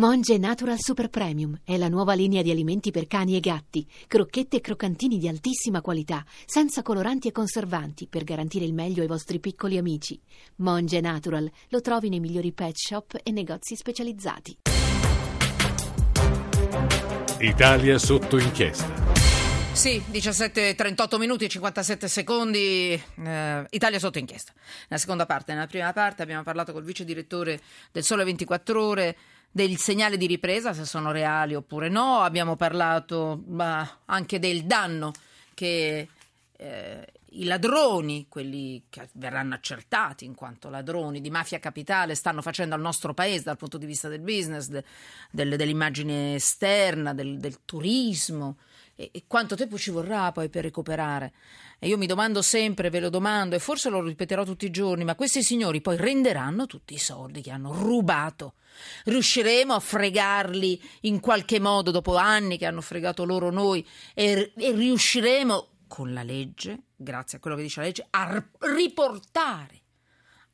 Monge Natural Super Premium è la nuova linea di alimenti per cani e gatti, crocchette e croccantini di altissima qualità, senza coloranti e conservanti, per garantire il meglio ai vostri piccoli amici. Monge Natural lo trovi nei migliori pet shop e negozi specializzati. Italia sotto inchiesta. Sì, 17, 38 minuti e 57 secondi, eh, Italia sotto inchiesta. Nella seconda parte, nella prima parte abbiamo parlato col vice direttore del Sole 24 Ore del segnale di ripresa, se sono reali oppure no. Abbiamo parlato bah, anche del danno che eh, i ladroni, quelli che verranno accertati in quanto ladroni di mafia capitale, stanno facendo al nostro paese dal punto di vista del business, de, del, dell'immagine esterna, del, del turismo. E, e quanto tempo ci vorrà poi per recuperare? E io mi domando sempre, ve lo domando, e forse lo ripeterò tutti i giorni, ma questi signori poi renderanno tutti i soldi che hanno rubato? Riusciremo a fregarli in qualche modo dopo anni che hanno fregato loro noi e, e riusciremo con la legge, grazie a quello che dice la legge, a riportare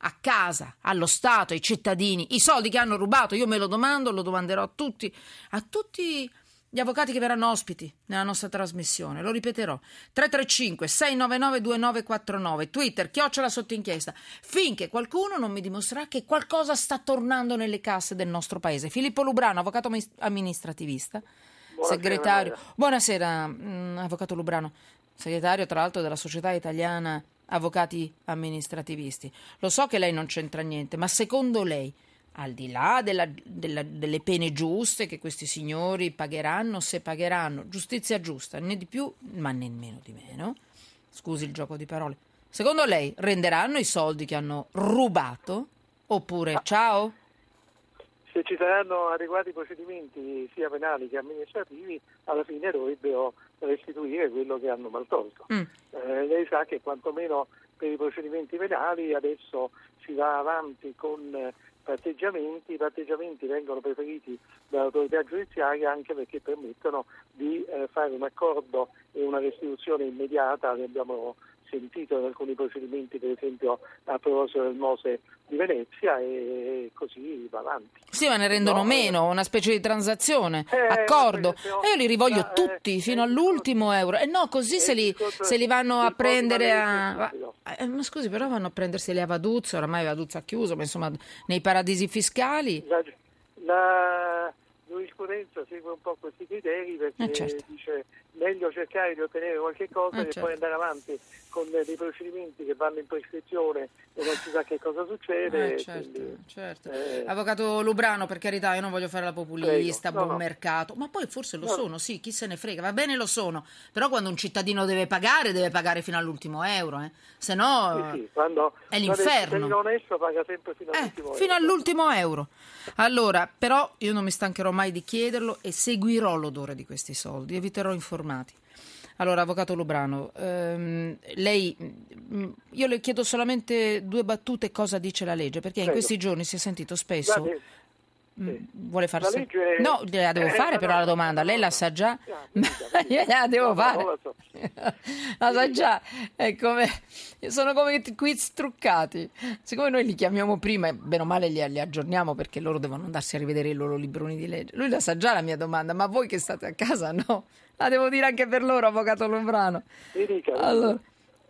a casa, allo Stato, ai cittadini, i soldi che hanno rubato? Io me lo domando, lo domanderò a tutti, a tutti gli avvocati che verranno ospiti nella nostra trasmissione. Lo ripeterò. 335 699 2949 Twitter, chiocciola sotto inchiesta. Finché qualcuno non mi dimostrerà che qualcosa sta tornando nelle casse del nostro paese. Filippo Lubrano, avvocato amministrativista, Buonasera, segretario. Maria. Buonasera, mh, mm, avvocato Lubrano. Segretario, tra l'altro, della Società Italiana Avvocati Amministrativisti. Lo so che lei non c'entra niente, ma secondo lei al di là della, della, delle pene giuste che questi signori pagheranno, se pagheranno, giustizia giusta, né di più, ma nemmeno di meno, scusi il gioco di parole, secondo lei renderanno i soldi che hanno rubato? Oppure ciao? Se ci saranno adeguati procedimenti sia penali che amministrativi, alla fine dovrebbero restituire quello che hanno maltolto. Mm. Eh, lei sa che quantomeno per i procedimenti penali adesso si va avanti con patteggiamenti, i patteggiamenti vengono preferiti dall'autorità giudiziaria anche perché permettono di eh, fare un accordo e una restituzione immediata, ne abbiamo sentito in alcuni procedimenti, per esempio a proposito del Mose di Venezia e così va avanti. Sì, ma ne rendono no, meno, una specie di transazione, eh, accordo. E io li rivoglio ma, tutti eh, fino all'ultimo euro. E eh no, così se li, se li, vanno a prendere a... Eh, ma scusi, però vanno a prenderseli a Vaduzzo, oramai Vaduzzo ha chiuso, ma insomma nei paradisi fiscali. La, la giurisprudenza segue un po' questi criteri perché eh certo. dice meglio cercare di ottenere qualche cosa eh, che certo. poi andare avanti con dei procedimenti che vanno in prescrizione e non si sa che cosa succede. Eh, certo, quindi, certo. Eh, Avvocato Lubrano, per carità, io non voglio fare la populista, prego, buon no, mercato, ma poi forse lo no. sono, sì, chi se ne frega, va bene lo sono, però quando un cittadino deve pagare, deve pagare fino all'ultimo euro, eh? se no sì, sì, quando, è l'inferno. Il onesto paga sempre fino eh, all'ultimo euro. Fino all'ultimo euro. Allora, però io non mi stancherò mai di chiederlo e seguirò l'odore di questi soldi, eviterò informati. Allora, Avvocato Lubrano, ehm, lei, mm, io le chiedo solamente due battute cosa dice la legge, perché Prego. in questi giorni si è sentito spesso... Guardi, sì. Vuole farsi... Legge... No, la devo fare eh, però no, la domanda, lei la sa già? la devo fare. la, so. la sa già, come... sono come quiz truccati. Siccome noi li chiamiamo prima e bene o male li, li, aggiorniamo perché loro devono andarsi a rivedere i loro libroni di legge. Lui la sa già la mia domanda, ma voi che state a casa no? La devo dire anche per loro, avvocato Lombrano. Allora,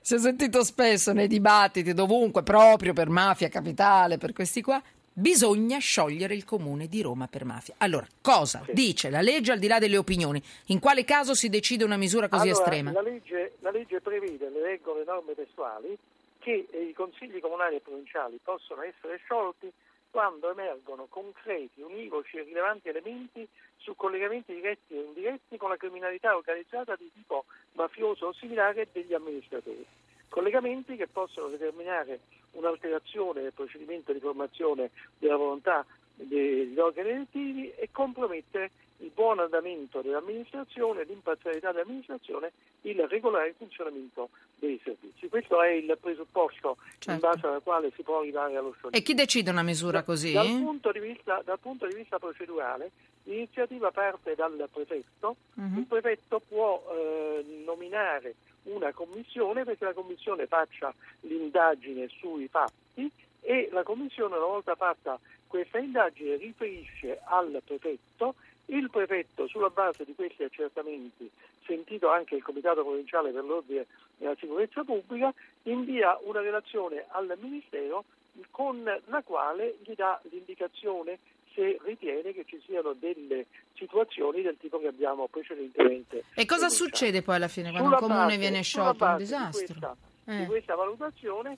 si è sentito spesso nei dibattiti, dovunque, proprio per mafia capitale, per questi qua, bisogna sciogliere il comune di Roma per mafia. Allora, cosa sì. dice la legge al di là delle opinioni? In quale caso si decide una misura così allora, estrema? La legge, la legge prevede, le regole, le norme testuali, che i consigli comunali e provinciali possono essere sciolti quando emergono concreti, univoci e rilevanti elementi su collegamenti diretti e indiretti con la criminalità organizzata di tipo mafioso o similare degli amministratori. Collegamenti che possono determinare un'alterazione del procedimento di formazione della volontà degli organi elettivi e compromettere il buon andamento dell'amministrazione, l'imparzialità dell'amministrazione, il regolare funzionamento dei servizi. Questo è il presupposto certo. in base al quale si può arrivare allo scioglimento. E chi decide una misura così? Dal punto di vista, punto di vista procedurale, l'iniziativa parte dal prefetto, uh-huh. il prefetto può eh, nominare una commissione perché la commissione faccia l'indagine sui fatti e la commissione una volta fatta questa indagine riferisce al prefetto, il prefetto sulla base di questi accertamenti, sentito anche il Comitato Provinciale per l'Ordine e la Sicurezza Pubblica, invia una relazione al Ministero con la quale gli dà l'indicazione se ritiene che ci siano delle situazioni del tipo che abbiamo precedentemente. E cosa denunciato. succede poi alla fine quando Sulla un comune base- viene sciolto? Un disastro. Di questa, Eh. di questa valutazione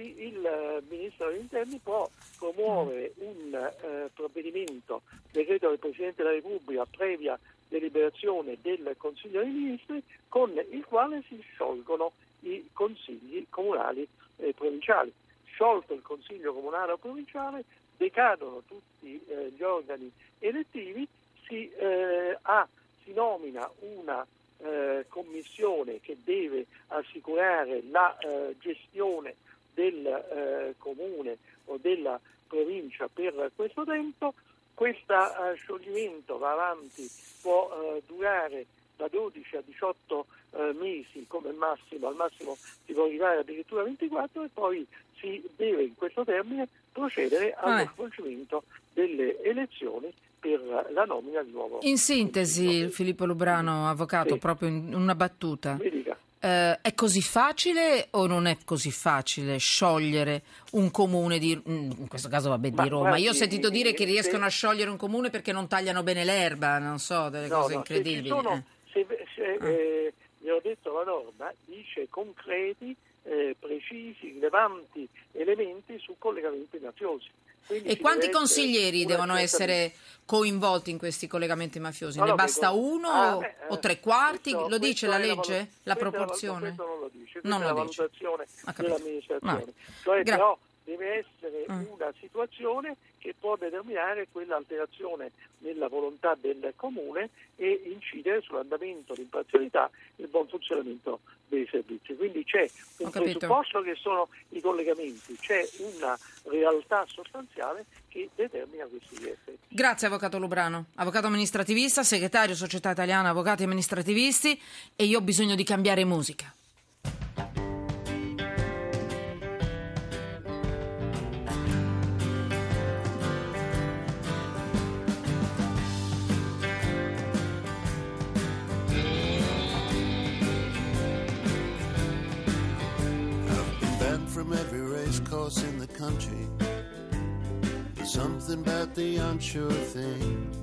il eh, Ministro degli Interni può promuovere un eh, provvedimento, decreto del Presidente della Repubblica, previa deliberazione del Consiglio dei Ministri, con il quale si sciolgono i consigli comunali e provinciali. Sciolto il Consiglio comunale o provinciale, decadono tutti eh, gli organi elettivi, si, eh, ha- si nomina una eh, commissione che deve assicurare la eh, gestione del eh, comune o della provincia per questo tempo. Questo eh, scioglimento va avanti, può eh, durare da 12 a 18 eh, mesi come massimo, al massimo si può arrivare addirittura a 24 e poi si deve in questo termine procedere allo Eh. svolgimento delle elezioni per la nomina di nuovo. In sintesi. Filippo Lubrano, avvocato, Sì. proprio in una battuta. Mi dica. Eh, è così facile o non è così facile sciogliere un comune di, mm, in questo caso vabbè di Ma Roma? guardi, Io ho sentito dire che riescono a sciogliere un comune perché non tagliano bene l'erba, non so, delle No, cose no, incredibili. sono- eh. se, se, eh, vi ho detto la norma, dice concreti, eh, precisi, rilevanti elementi su collegamenti mafiosi. Quindi E quanti consiglieri devono accertamento. essere coinvolti in questi collegamenti mafiosi? No, ne no, basta che- uno Ah, o- beh, o eh, tre quarti? questo- lo dice la legge? valu- La proporzione? Questo non lo dice, questa Non è la lo dice. valutazione dell'amministrazione. Cioè, però deve essere Mm. una situazione che può determinare quell'alterazione nella volontà del comune e incidere sull'andamento, l'imparzialità e il buon funzionamento dei servizi. Quindi c'è un presupposto che sono i collegamenti, c'è una realtà sostanziale che determina questi effetti. Grazie Avvocato Lubrano, avvocato amministrativista, segretario Società Italiana Avvocati Amministrativisti e io ho bisogno di cambiare musica. From every race course in the country. There's something about the unsure thing.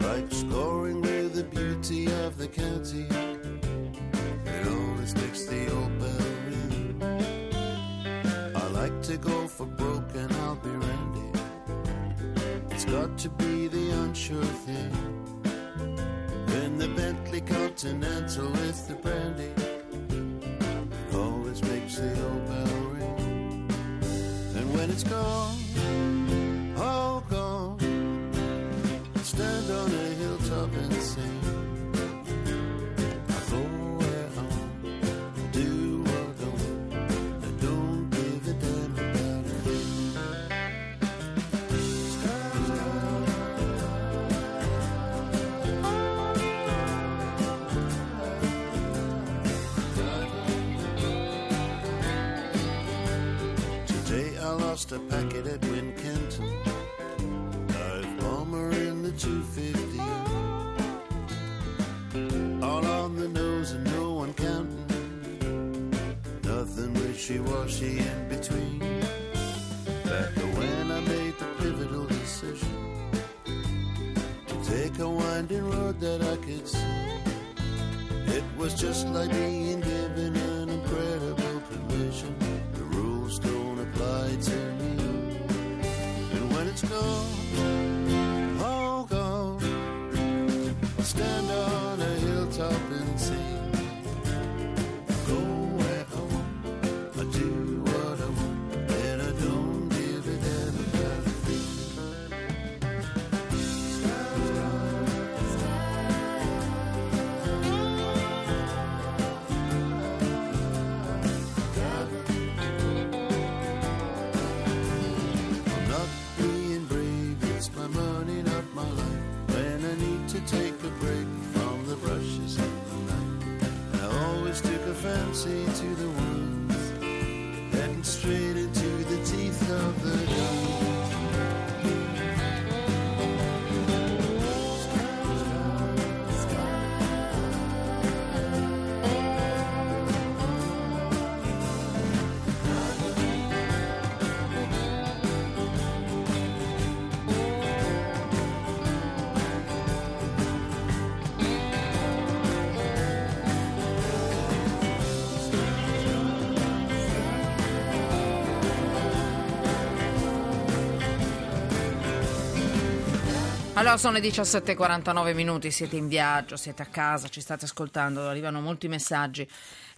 Like scoring with the beauty of the county. It always makes the old bell ring. I like to go for broke and I'll be Randy. It's got to be the unsure thing. In the Bentley Continental with the brandy it's gone, lost a packet at Wincanton. Dive bomber in the 250. All on the nose and no one counting. Nothing wishy-washy in between. Back to when I made the pivotal decision to take a winding road that I could see. It was just like being given an incredible permission. The rules don't apply to me. Allora sono le 17.49 minuti, siete in viaggio, siete a casa, ci state ascoltando, arrivano molti messaggi.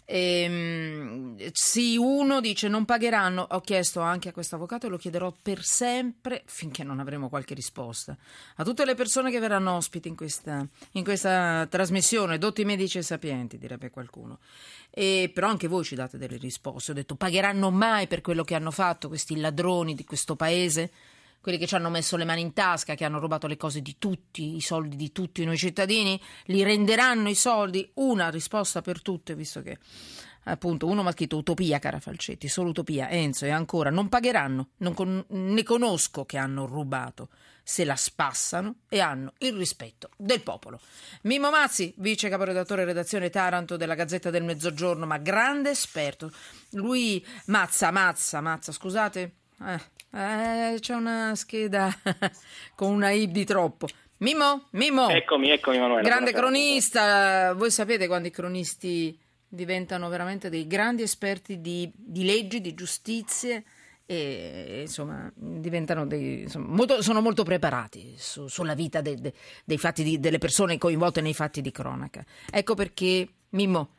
Ehm, sì, uno dice non pagheranno, ho chiesto anche a questo avvocato e lo chiederò per sempre finché non avremo qualche risposta. A tutte le persone che verranno ospiti in questa, in questa trasmissione, dotti medici e sapienti, direbbe qualcuno. E, però anche voi ci date delle risposte. Ho detto pagheranno mai per quello che hanno fatto questi ladroni di questo paese? Quelli che ci hanno messo le mani in tasca, che hanno rubato le cose di tutti, i soldi di tutti noi cittadini, li renderanno i soldi? Una risposta per tutte, visto che appunto uno mi ha scritto utopia, cara Falcetti, solo utopia. Enzo e ancora non pagheranno, non con- ne conosco che hanno rubato, se la spassano e hanno il rispetto del popolo. Mimmo Mazzi, vice caporedattore redazione Taranto della Gazzetta del Mezzogiorno, ma grande esperto. Lui mazza, mazza, mazza, scusate. Eh, eh, c'è una scheda con una I di troppo. Mimmo, Mimmo. Eccomi, eccomi Emanuele. Grande Buonasera. cronista, voi sapete quando i cronisti diventano veramente dei grandi esperti di, di leggi, di giustizie e insomma diventano dei, insomma, molto- sono molto preparati su- sulla vita de- de- dei fatti di- delle persone coinvolte nei fatti di cronaca. Ecco perché, Mimmo,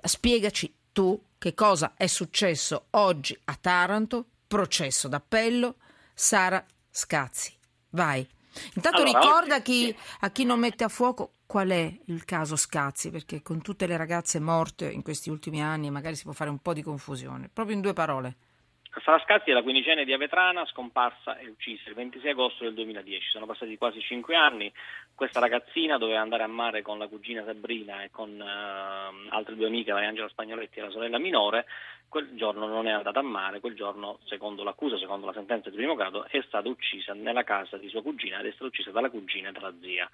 spiegaci tu che cosa è successo oggi a Taranto, processo d'appello, Sara Scazzi. Vai. Intanto Allora, ricorda oggi- chi- a chi non mette a fuoco qual è il caso Scazzi, perché con tutte le ragazze morte in questi ultimi anni magari si può fare un po' di confusione. Proprio in due parole. Sara Scazzi è la quindicenne di Avetrana, scomparsa e uccisa il 26 agosto del 2010. Sono passati quasi cinque anni. Questa ragazzina doveva andare a mare con la cugina Sabrina e con eh, altre due amiche, Angela Spagnoletti e la sorella minore. Quel giorno non è andata a mare, quel giorno, secondo l'accusa, secondo la sentenza di primo grado, è stata uccisa nella casa di sua cugina ed è stata uccisa dalla cugina e dalla zia.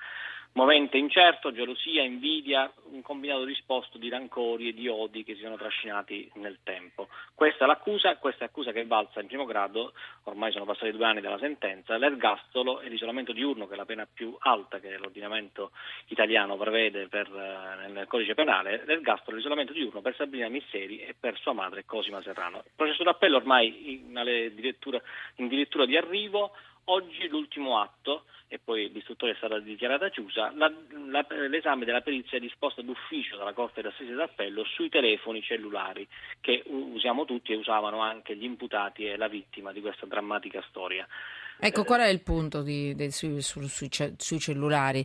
Movente incerto, gelosia, invidia, un combinato disposto di rancori e di odi che si sono trascinati nel tempo. Questa è l'accusa, questa è l'accusa che è valsa in primo grado, ormai sono passati due anni dalla sentenza, l'ergastolo e l'isolamento diurno, che è la pena più alta che l'ordinamento italiano prevede per, eh, nel codice penale, l'ergastolo e l'isolamento diurno per Sabrina Misseri e per sua madre Cosima Serrano. Il processo d'appello ormai in, in dirittura di arrivo, Oggi l'ultimo atto, e poi l'istruttore è stata dichiarata chiusa, la- la- l'esame della perizia è disposta d'ufficio dalla Corte d'Assise d'Appello sui telefoni cellulari che usiamo tutti e usavano anche gli imputati e la vittima di questa drammatica storia. Ecco, qual è il punto di- del- sui, su- sui sui cellulari?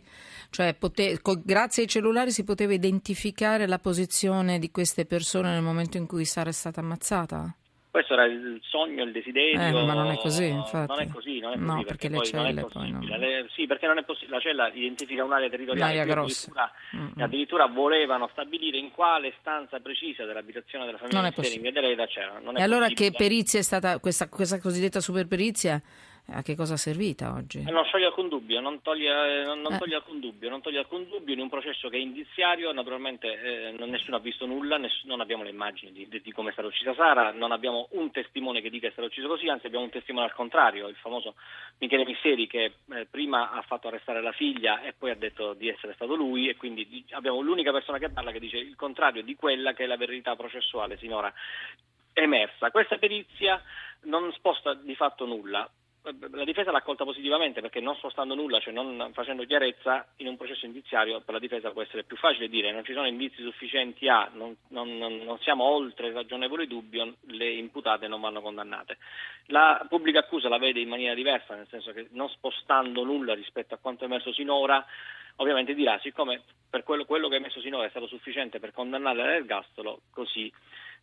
Cioè, pote- co- grazie ai cellulari si poteva identificare la posizione di queste persone nel momento in cui Sara è stata ammazzata? Questo era il sogno, il desiderio. Eh, ma non è così, infatti. Non è così, non è così. No, perché le non è celle poi possibile. non- Le- sì, perché non è possibile. La cella identifica un'area territoriale. Un'area Qui grossa. Addirittura, addirittura volevano stabilire in quale stanza precisa dell'abitazione della famiglia Non è Misseri in via c'era. È E allora che possibile. perizia è stata questa, questa cosiddetta superperizia? A che cosa è servita oggi? Eh, Non scioglie alcun dubbio, non toglie, eh, non- non Eh. toglie alcun dubbio, non toglie alcun dubbio in un processo che è indiziario, naturalmente eh, non- nessuno ha visto nulla, ness- non abbiamo le immagini di, di- di come è stata uccisa Sara, non abbiamo un testimone che dica che è stata uccisa così, anzi abbiamo un testimone al contrario, il famoso Michele Misseri che eh, prima ha fatto arrestare la figlia e poi ha detto di essere stato lui e quindi di- abbiamo l'unica persona che parla che dice il contrario di quella che è la verità processuale sinora emersa. Questa perizia non sposta di fatto nulla. La difesa l'ha accolta positivamente perché non spostando nulla, cioè non facendo chiarezza in un processo indiziario, per la difesa può essere più facile dire non ci sono indizi sufficienti a, non, non- non- siamo oltre ragionevole dubbio, le imputate non vanno condannate. La pubblica accusa la vede in maniera diversa, nel senso che non spostando nulla rispetto a quanto è emerso sinora, ovviamente dirà siccome per quello, quello che è emesso sinora è stato sufficiente per condannare l'ergastolo, così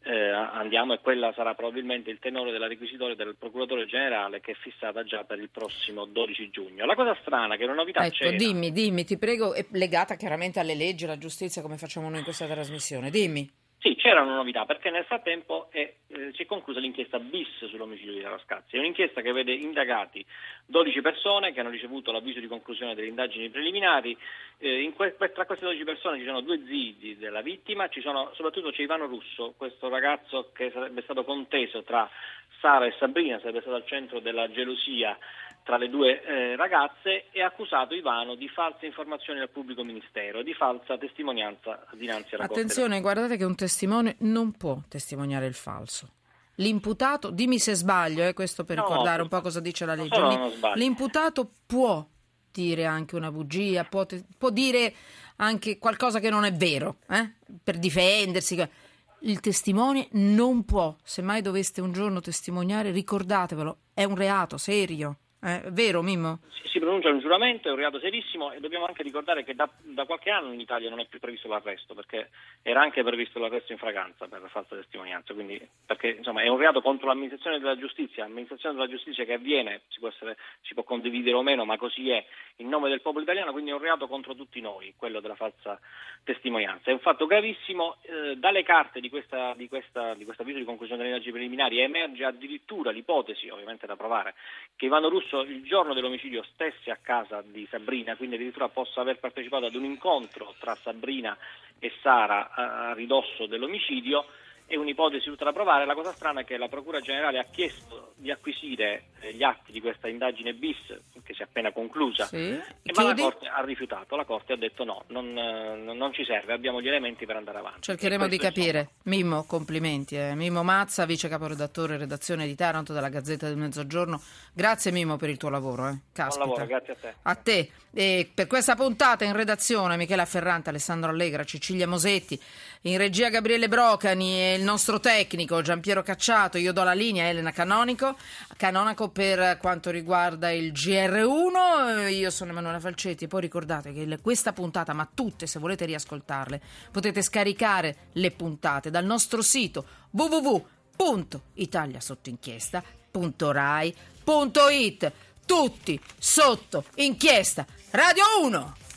eh, andiamo e quella sarà probabilmente il tenore della requisitoria del procuratore generale che è fissata già per il prossimo 12 giugno. La cosa strana è che una novità Ecco, c'era. dimmi, dimmi, ti prego, è legata chiaramente alle leggi, alla giustizia, come facciamo noi in questa trasmissione. Dimmi. Sì, c'era una novità perché nel frattempo è, eh, si è conclusa l'inchiesta bis sull'omicidio di Rascazzi. È un'inchiesta che vede indagati 12 persone che hanno ricevuto l'avviso di conclusione delle indagini preliminari. Eh, que- tra queste 12 persone ci sono due zii della vittima, ci sono, soprattutto c'è Ivano Russo, questo ragazzo che sarebbe stato conteso tra Sara e Sabrina, sarebbe stato al centro della gelosia tra le due eh, ragazze e ha accusato Ivano di false informazioni al pubblico ministero e di falsa testimonianza dinanzi alla Corte Attenzione, guardate che un testimone non può testimoniare il falso. L'imputato, dimmi se sbaglio, eh, questo per No, ricordare un po' cosa dice la legge. L'imputato può dire anche una bugia, può, te- può dire anche qualcosa che non è vero, eh? per difendersi. Il testimone non può, se mai doveste un giorno testimoniare, ricordatevelo, è un reato serio. Eh, vero, Mimmo? Si, si pronuncia un giuramento, è un reato serissimo e dobbiamo anche ricordare che da, da qualche anno in Italia non è più previsto l'arresto, perché era anche previsto l'arresto in fragranza per falsa testimonianza, quindi perché insomma è un reato contro l'amministrazione della giustizia, l'amministrazione della giustizia che avviene, si può, essere, si può condividere o meno, ma così è, in nome del popolo italiano, quindi è un reato contro tutti noi, quello della falsa testimonianza. È un fatto gravissimo, eh, dalle carte di questa, di, questa, di questa di conclusione delle indagini preliminari emerge addirittura l'ipotesi, ovviamente da provare, che Ivano Russo il giorno dell'omicidio stesse a casa di Sabrina, quindi addirittura possa aver partecipato ad un incontro tra Sabrina e Sara a, a ridosso dell'omicidio. È un'ipotesi tutta da provare. La cosa strana è che la Procura Generale ha chiesto di acquisire eh, gli atti di questa indagine bis, che si è appena conclusa, Sì. ma la? Corte ha rifiutato. La Corte ha detto no, non, eh, non ci serve, abbiamo gli elementi per andare avanti. Cercheremo di capire. Mimmo, complimenti. eh. Mimmo Mazza, vice caporedattore redazione di Taranto della Gazzetta del Mezzogiorno. Grazie Mimmo per il tuo lavoro. Eh. Buon lavoro, grazie a te. A te. E per questa puntata in redazione Michela Ferrante, Alessandro Allegra, Cecilia Mosetti, in regia Gabriele Brocani e il nostro tecnico Giampiero Cacciato, io do la linea a Elena Canonico, Canonico per quanto riguarda il GR1, eh, io sono Emanuela Falcetti e poi ricordate che questa puntata, ma tutte se volete riascoltarle, potete scaricare le puntate dal nostro sito www.italiasottoinchiesta.rai.it tutti sotto inchiesta. Radio 1